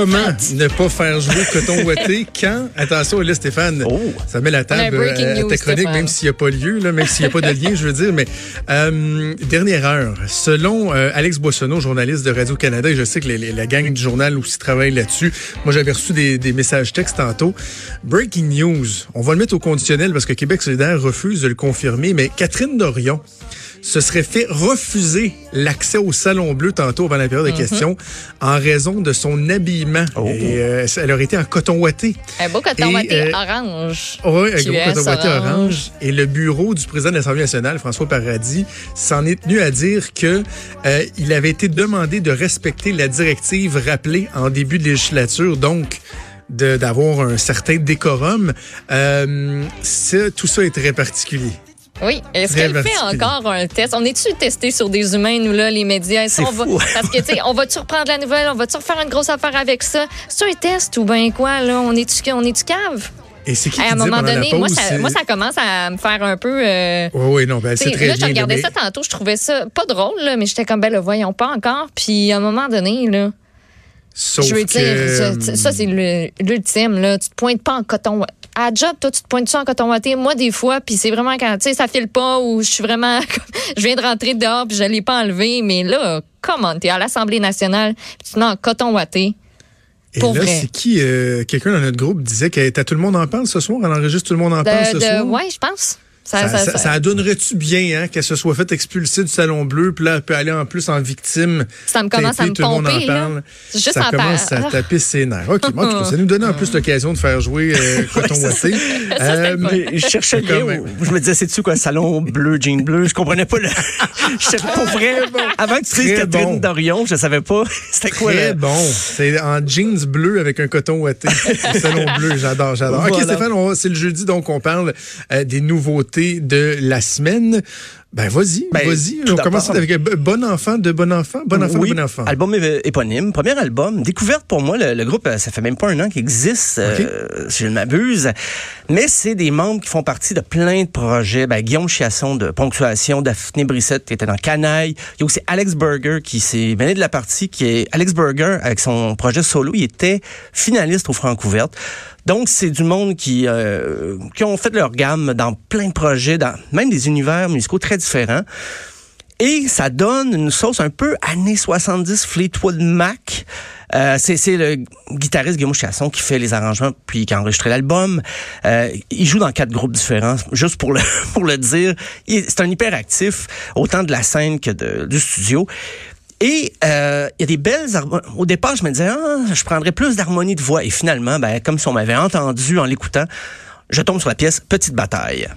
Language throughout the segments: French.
Comment ne pas faire jouer coton ouaté quand, attention là Stéphane, Oh. ça met la table breaking euh, à news, ta chronique Stéphane. même s'il n'y a pas lieu, là, même s'il n'y a pas de lien, je veux dire, mais euh, dernière heure, selon euh, Alex Boissonneau, journaliste de Radio-Canada, et je sais que les- les- la gang du journal aussi travaille là-dessus, moi j'avais reçu des, des messages textes tantôt, breaking news, on va le mettre au conditionnel parce que Québec solidaire refuse de le confirmer, mais Catherine Dorion, se serait fait refuser l'accès au Salon Bleu tantôt avant la période Mhm. de questions en raison de son habillement. Oh. Et, euh, elle aurait été en coton ouaté. Un beau coton ouaté euh, orange. Oui, un gros coton ouaté orange. orange. Et le bureau du président de l'Assemblée nationale, François Paradis, s'en est tenu à dire que euh, il avait été demandé de respecter la directive rappelée en début de législature, donc de- d'avoir un certain décorum. Euh, ça, tout ça est très particulier. Oui. Est-ce qu'elle fait encore un test? On est-tu testé sur des humains, nous, là, les médias? Est-ce C'est qu'on va-. Parce que, tu sais, on va-tu reprendre la nouvelle? On va-tu refaire une grosse affaire avec ça? C'est un test ou bien quoi, là? On est-tu on est cave? Et c'est qui qui à un moment donné, moi ça, c'est- moi, ça commence à me faire un peu. euh, Oui, oui, non, ben, sais, très là, je regardais mais- ça tantôt, je trouvais ça pas drôle, là, mais j'étais comme, ben, le voyons pas encore. Puis, à un moment donné, là, Sauf je veux que, dire, ça, ça, c'est le- l'ultime, là. Tu te pointes pas en coton. À job, toi, tu te pointes-tu en coton ouaté? Moi, des fois, puis c'est vraiment quand, tu sais, ça file pas ou je suis vraiment, je viens de rentrer dehors puis je l'ai pas enlevé. Mais là, comment, t'es à l'Assemblée nationale puis tu mets en coton ouaté. Et Pour là, vrai. c'est qui, euh, quelqu'un dans notre groupe disait que t'as tout le monde en parle ce soir, elle enregistre tout le monde en parle ce De, soir? ouais, je pense. Ça, Ça, ça- ça, ça- ça donnerait-tu bien hein, qu'elle se soit faite expulser du Salon Bleu, puis là, elle peut aller en plus en victime? Ça me commence à me tout le monde en pomper, là. parle. Juste ça en commence à taper ses nerfs. OK, bon, en cas, ça nous donnait en plus l'occasion de faire jouer euh, Coton Watté. Euh, Mais je cherchais où- Je me disais, c'est-tu quoi, salon bleu, jean bleu? Je comprenais pas le. je savais pas pour vrai. Avant que tu dises Catherine bon. Dorion, je savais pas. C'était quoi, Très là? bon. C'est en jeans bleu avec un coton ouaté. Le salon bleu, j'adore, j'adore. OK, Voilà. Stéphane, c'est le jeudi, donc on parle euh, des nouveautés de la semaine. Ben, vas-y, Ben, vas-y. On commence avec euh, Bon enfant de Bon enfant. Bon enfant oui, de Bon enfant. album éponyme, premier album, découverte pour moi. Le, le groupe, euh, ça fait même pas un an qu'il existe, euh, si je ne m'abuse. Mais c'est des membres qui font partie de plein de projets. Ben, Guillaume Chiasson de Ponctuation, Daphné Brissette qui était dans Canaille. Il y a aussi Alex Berger qui s'est mené de la partie, qui est Alex Berger avec son projet solo. Il était finaliste au Francouverte. Donc, c'est du monde qui, euh, qui ont fait leur gamme dans plein de projets, dans même des univers musicaux très différents. Et ça donne une sauce un peu années 70 Fleetwood Mac. Euh, c'est, le guitariste Guillaume Chasson qui fait les arrangements puis qui a enregistré l'album. Euh, il joue dans quatre groupes différents, juste pour le pour le dire. C'est un hyperactif, autant de la scène que de, du studio. Et euh, il y a des belles harmonies. Au départ, je me disais, ah, je prendrais plus d'harmonie de voix. Et finalement, ben, comme si on m'avait entendu en l'écoutant, je tombe sur la pièce Petite bataille.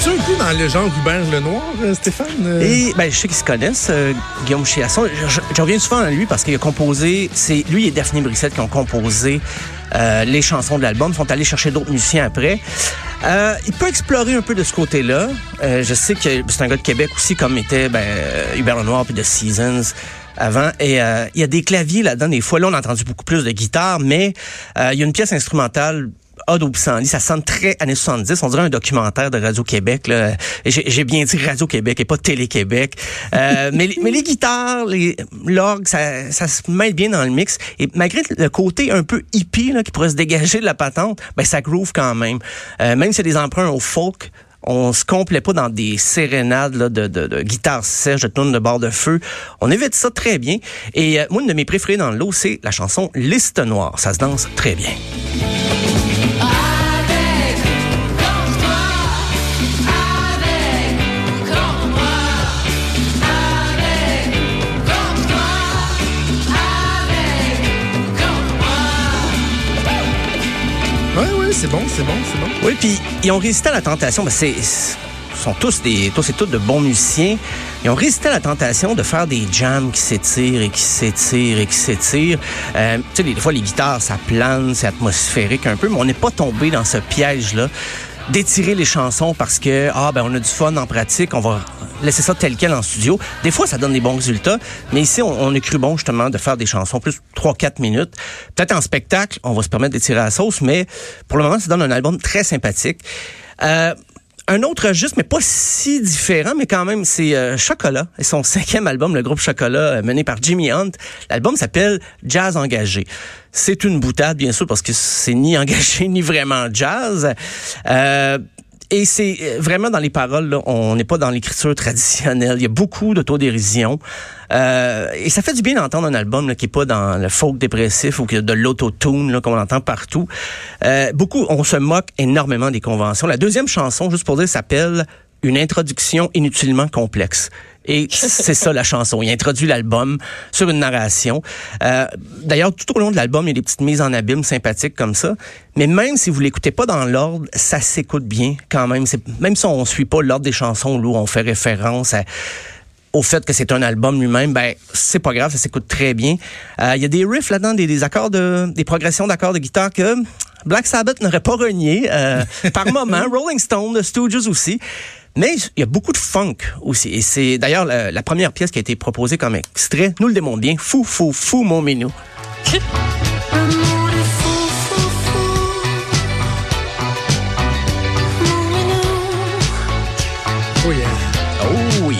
Es-tu un peu dans le genre Hubert Lenoir, euh, Stéphane? Euh, Et ben, je sais qu'ils se connaissent, euh, Guillaume Chiasson. Je, je- reviens souvent à lui parce qu'il a composé, c'est lui et Daphné Brissette qui ont composé euh, les chansons de l'album. Sont allés chercher d'autres musiciens après. Euh, il peut explorer un peu de ce côté-là. Je sais que c'est un gars de Québec aussi, comme était ben, Hubert Lenoir puis The Seasons avant. Et euh, il y a des claviers là-dedans. Des fois, là, on a entendu beaucoup plus de guitare, mais euh, il y a une pièce instrumentale Odd au pissenlit, ça sonne très années 70. On dirait un documentaire de Radio-Québec. J'ai bien dit Radio-Québec et pas Télé-Québec. Euh, mais, les- mais les guitares, l'orgue, ça, ça se mêle bien dans le mix. Et malgré le côté un peu hippie là, qui pourrait se dégager de la patente, ben ça groove quand même. Euh, même si c'est des emprunts au folk, on se complaît pas dans des sérénades là, de, de, de guitare sèche, de tonnes de bord de feu. On évite ça très bien. Et euh, moi, une de mes préférées dans le lot, c'est la chanson Liste Noire. Ça se danse très bien. C'est bon, c'est bon, c'est bon. Oui, puis ils ont résisté à la tentation. Ben, c'est, sont tous des, tous et toutes de bons musiciens. Ils ont résisté à la tentation de faire des jams qui s'étirent et qui s'étirent et qui s'étirent. Euh, tu sais, des fois, les guitares, ça plane, c'est atmosphérique un peu, mais on n'est pas tombé dans ce piège-là d'étirer les chansons parce que, ah, ben, on a du fun en pratique, on va laisser ça tel quel en studio. Des fois, ça donne des bons résultats, mais ici, on, on a cru bon justement de faire des chansons plus 3-4 minutes. Peut-être en spectacle, on va se permettre d'étirer la sauce, mais pour le moment, ça donne un album très sympathique. Euh, un autre registre, mais pas si différent, mais quand même, c'est euh, Chocolat et son cinquième album, le groupe Chocolat, euh, mené par Jimmy Hunt. L'album s'appelle Jazz engagé. C'est une boutade, bien sûr, parce que c'est ni engagé ni vraiment jazz. Euh, et c'est euh, vraiment dans les paroles, là, on n'est pas dans l'écriture traditionnelle. Il y a beaucoup d'autodérision. Euh, et ça fait du bien d'entendre un album là, qui est pas dans le folk dépressif ou que de l'autotune qu'on entend partout. Euh, beaucoup, on se moque énormément des conventions. La deuxième chanson, juste pour dire, s'appelle Une introduction inutilement complexe. Et c'est ça la chanson. Il introduit l'album sur une narration. Euh, D'ailleurs, tout au long de l'album, il y a des petites mises en abîme sympathiques comme ça. Mais même si vous l'écoutez pas dans l'ordre, ça s'écoute bien quand même. Même si on suit pas l'ordre des chansons où on fait référence à au fait que c'est un album lui-même, ben c'est pas grave, ça s'écoute très bien. Euh, Il y a des riffs là-dedans, des, des accords de, des progressions d'accords de guitare que Black Sabbath n'aurait pas renié euh, par moment. Rolling Stone, The Stooges aussi. Mais il y a beaucoup de funk aussi. Et c'est d'ailleurs la, la première pièce qui a été proposée comme extrait, nous le démontre bien. Fou, fou, fou, mon minou. Oh yeah. Oh oui.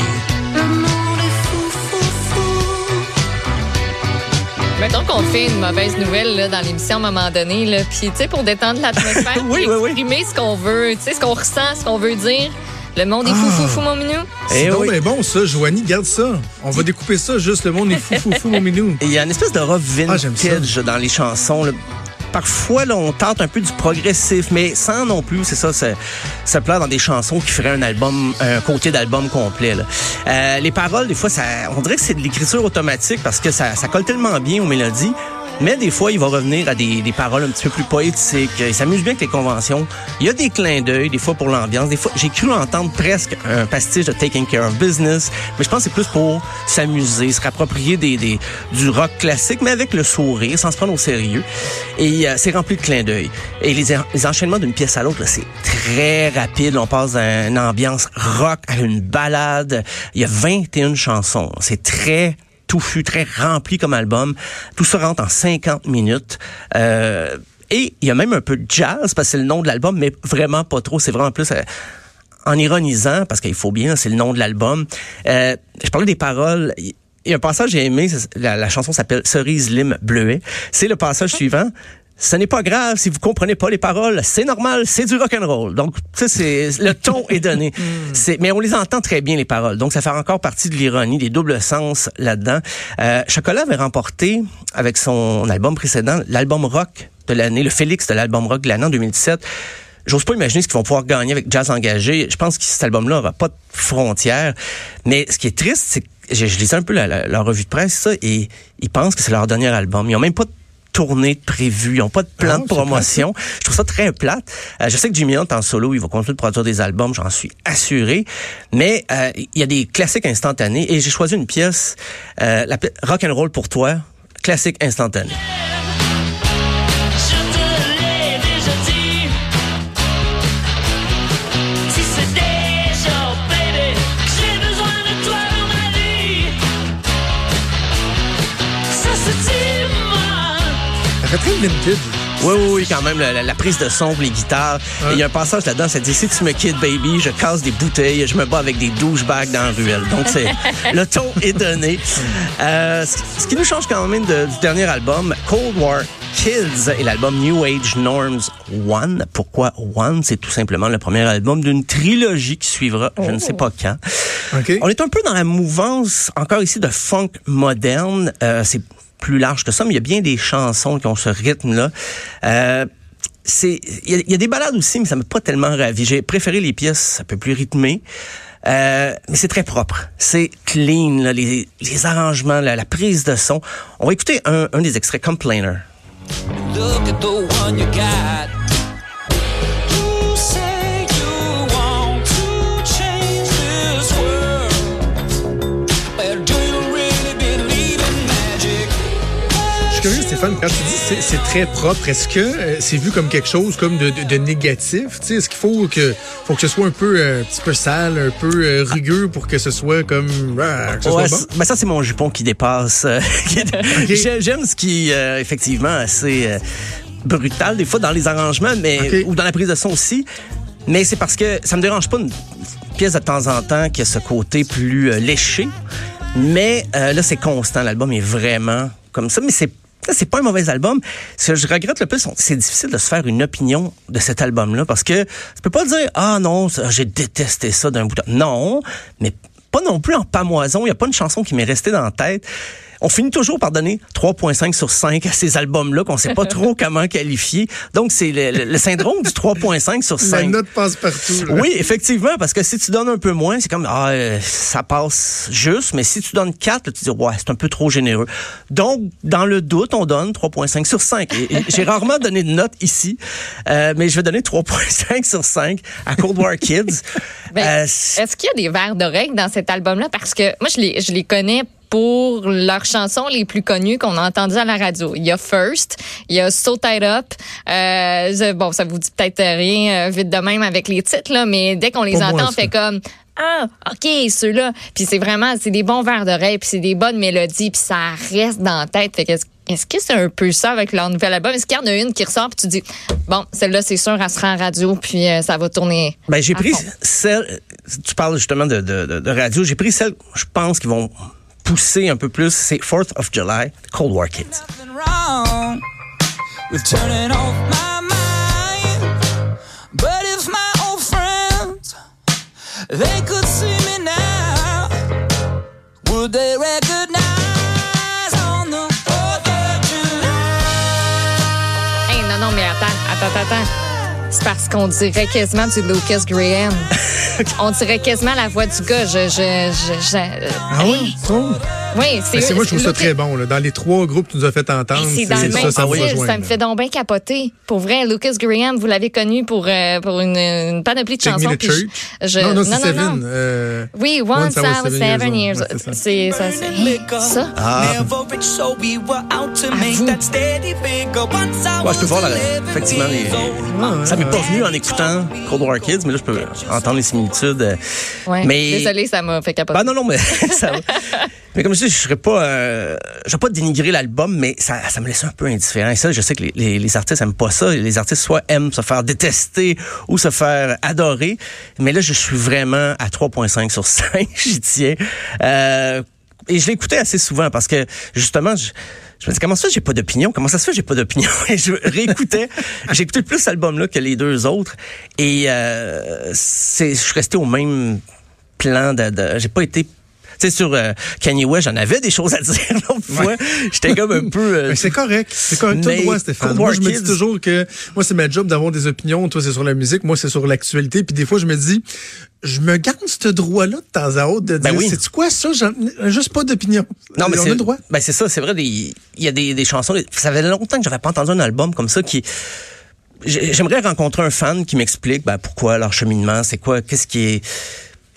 Mettons qu'on fait une mauvaise nouvelle là, dans l'émission à un moment donné, là, puis tu sais, pour détendre l'atmosphère, Oui, puis oui, oui. exprimer ce qu'on veut, tu sais, ce qu'on ressent, ce qu'on veut dire. Le monde est fou, fou, fou, mon minou. C'est Eh oui. bien bon, ça. Joanie, garde ça. On va découper ça, juste le monde est fou, fou, fou, mon minou. Il y a une espèce de rock Ah, ça. vintage dans les chansons. là. Parfois, là, on tente un peu du progressif, mais sans non plus, c'est ça, se, se plaire dans des chansons qui feraient un album, un côté d'album complet. là. Euh, les paroles, des fois, ça, on dirait que c'est de l'écriture automatique parce que ça, ça colle tellement bien aux mélodies. Mais des fois, il va revenir à des, des paroles un petit peu plus poétiques. Il s'amuse bien avec les conventions. Il y a des clins d'œil, des fois pour l'ambiance. Des fois, j'ai cru entendre presque un pastiche de Taking Care of Business. Mais je pense que c'est plus pour s'amuser, se rapproprier des, des, du rock classique, mais avec le sourire, sans se prendre au sérieux. Et euh, c'est rempli de clins d'œil. Et les, les enchaînements d'une pièce à l'autre, c'est très rapide. On passe d'une ambiance rock à une balade. Il y a 21 chansons. C'est très touffu, très rempli comme album. Tout ça rentre en 50 minutes. Euh, et il y a même un peu de jazz, parce que c'est le nom de l'album, mais vraiment pas trop. C'est vraiment plus... euh, en ironisant, parce qu'il faut bien, c'est le nom de l'album. Euh, je parlais des paroles. Il y a un passage que j'ai aimé, la chanson s'appelle Cerise lime bleuet. C'est le passage suivant. Ce n'est pas grave si vous comprenez pas les paroles, c'est normal, c'est du rock and roll. Donc, ça c'est le ton est donné. C'est mais on les entend très bien les paroles. Donc ça fait encore partie de l'ironie, des doubles sens là-dedans. Euh, Chocolat avait remporté avec son album précédent l'album rock de l'année, le Félix de l'album rock de l'année en 2017. J'ose pas imaginer ce qu'ils vont pouvoir gagner avec Jazz Engagé. Je pense que cet album-là aura pas de frontières. Mais ce qui est triste, c'est que je, je lisais un peu la, la- leur revue de presse, ça, et ils pensent que c'est leur dernier album. Ils ont même pas de tournée de prévu, ils n'ont pas de plan Ah, de promotion. Je trouve ça très plate. Euh, je sais que Jimmy Hunt en solo, il va continuer de produire des albums, j'en suis assuré. Mais euh, il y a des classiques instantanés et j'ai choisi une pièce, euh, la Rock and Roll pour toi, classique instantané. Vintage. Oui, oui, oui, quand même, la, prise de son pour les guitares. Il y a un passage là-dedans, ça dit, si tu me quittes, baby, je casse des bouteilles, je me bats avec des douchebags dans la ruelle. Donc, c'est, le ton est donné. Euh, ce, ce qui nous change quand même de- du dernier album, Cold War Kids et l'album New Age Norms One. Pourquoi One? C'est tout simplement le premier album d'une trilogie qui suivra, je ne sais pas quand. On est un peu dans la mouvance, encore ici, de funk moderne. Euh, c'est plus large que ça, mais il y a bien des chansons qui ont ce rythme-là. Euh, c'est, il y, a- des balades aussi, mais ça m'a pas tellement ravi. J'ai préféré les pièces un peu plus rythmées. Euh, mais c'est très propre. C'est clean, là, les, arrangements, la, prise de son. On va écouter un, des extraits, Complainer. Stéphane, quand tu dis c'est c'est très propre, est-ce que euh, c'est vu comme quelque chose comme de, de- de négatif? Tu sais, Est-ce qu'il faut que, faut que ce soit un peu, euh, un petit peu sale, un peu euh, rugueux pour que ce soit comme, ah, que ce Ouais, soit bon? c'est- ben ça, c'est mon jupon qui dépasse. J'aime ce qui, effectivement, assez brutal, des fois, dans les arrangements, mais ou dans la prise de son aussi. Mais c'est parce que ça me dérange pas une pièce de temps en temps qui a ce côté plus léché. Mais là, c'est constant. L'album est vraiment comme ça. Mais c'est ça, c'est pas un mauvais album. Ce que je regrette le plus, c'est difficile de se faire une opinion de cet album-là parce que tu peux pas dire ah non, j'ai détesté ça d'un bout. à- Non, mais pas non plus en pamoison. Il y a pas une chanson qui m'est restée dans la tête. On finit toujours par donner 3.5 sur 5 à ces albums-là qu'on sait pas trop comment qualifier. Donc c'est le, le- le syndrome du 3.5 sur La 5. note passe partout. là. Oui, effectivement, parce que si tu donnes un peu moins, c'est comme ah euh, ça passe juste, mais si tu donnes 4, là, tu dis ouais, c'est un peu trop généreux. Donc dans le doute, on donne 3.5 sur 5. Et- et J'ai rarement donné de note ici, euh, mais je vais donner 3.5 sur 5 à Cold War Kids. Ben, Euh, Est-ce qu'il y a des vers d'oreille dans cet album-là? Parce que moi, je les, je les connais pour leurs chansons les plus connues qu'on a entendues à la radio. Il y a First, il y a So Tied Up. Euh, je- bon, ça vous dit peut-être rien euh, vite de même avec les titres, là, mais dès qu'on les entend, on fait comme ah, ok, ceux-là. Puis c'est vraiment, c'est des bons vers d'oreille, puis c'est des bonnes mélodies, puis ça reste dans la tête. Fait que est-ce que c'est un peu ça avec leur nouvel album? Est-ce qu'il y en a une qui ressort, puis tu dis, bon, celle-là, c'est sûr, elle sera en radio, puis euh, ça va tourner. Ben, j'ai pris fond. celle, tu parles justement de, de, de, de radio, j'ai pris celle, je pense, qui vont pousser un peu plus, c'est 4th of July, Cold War Kids. nothing wrong with turning off my mind. But if my old friends they could see me now, would they recognize on the 4th of July? Hey, non, non, mais attends, attends, attends. C'est parce qu'on dirait quasiment du Lucas Graham. On dirait quasiment la voix du gars. Je, je, je, je- Ah oui? Oh. Oui, c'est moi, je trouve ça très bon. Là. Dans les trois groupes que tu nous as fait entendre, C'est ça, ça me style, rejoint. ça me là. fait donc bien capoter. Pour vrai, Lucas Graham, vous l'avez connu pour, euh, pour une, une panoplie de Take Me chansons. Church. je- je- non, non, c'est non, Seven. non. euh, Oui, Once, I was seven years. old. Ouais, c'est ça. C'est ça, c'est ça. Ah. Never rich, so we were out to make vous. that steady figure. Once I Ouais, je peux voir, 11 effectivement, les, years old. ça m'est pas venu en écoutant Cold War Kids, mais là, je peux entendre les similitudes. euh, Ouais. Mais- Désolée, ça m'a fait capoter. Ben non, non, mais ça va. Mais comme je dis, je serais pas, euh, pas dénigrer l'album, mais ça, ça me laisse un peu indifférent. Et ça, je sais que les, artistes aiment pas ça. Les artistes soit aiment se faire détester ou se faire adorer. Mais là, je suis vraiment à 3.5 sur 5. J'y tiens. Euh, et je l'écoutais assez souvent parce que justement, je, me dis comment ça j'ai pas d'opinion, comment ça se fait j'ai pas d'opinion? Et je réécoutais, écouté plus cet album-là que les deux autres. Et euh, je suis resté au même plan de, de j'ai pas été sais, sur euh, Kanye West, j'en avais des choses à dire l'autre fois. J'étais comme un peu... euh, c'est correct. C'est correct. Mais droit, Stéphane. Moi, je me dis toujours que moi, c'est ma job d'avoir des opinions. Toi, c'est sur la musique. Moi, c'est sur l'actualité. Puis des fois, je me dis, je me garde ce droit-là de temps à autre de Ben dire, oui. c'est quoi ça? J'en- Juste pas d'opinion. Non, mais on a c'est le droit. Ben c'est ça, c'est vrai. Il y a des, des chansons. Ça fait longtemps que j'avais pas entendu un album comme ça qui. j'ai- J'aimerais rencontrer un fan qui m'explique ben, pourquoi leur cheminement, c'est quoi, qu'est-ce qui est.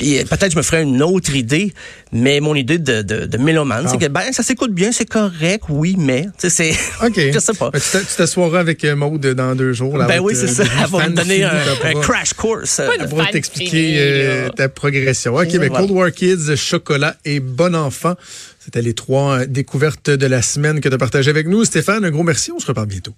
Euh, Peut-être je me ferais une autre idée, mais mon idée de, de, de mélomane, c'est Ah. que ben ça s'écoute bien, c'est correct, oui, mais tu sais c'est. OK. je sais pas. Ben, tu t'a- tu t'assoiras avec euh, Maude dans deux jours. là, Ben avec, oui, euh, c'est ça. une Elle va me donner un, crash course. euh, Elle pourra t'expliquer euh, ta progression. OK, ben Voilà. Cold War Kids, Chocolat et Bon Enfant. C'était les trois euh, découvertes de la semaine que tu as partagées avec nous. Stéphane, un gros merci. On se reparle bientôt.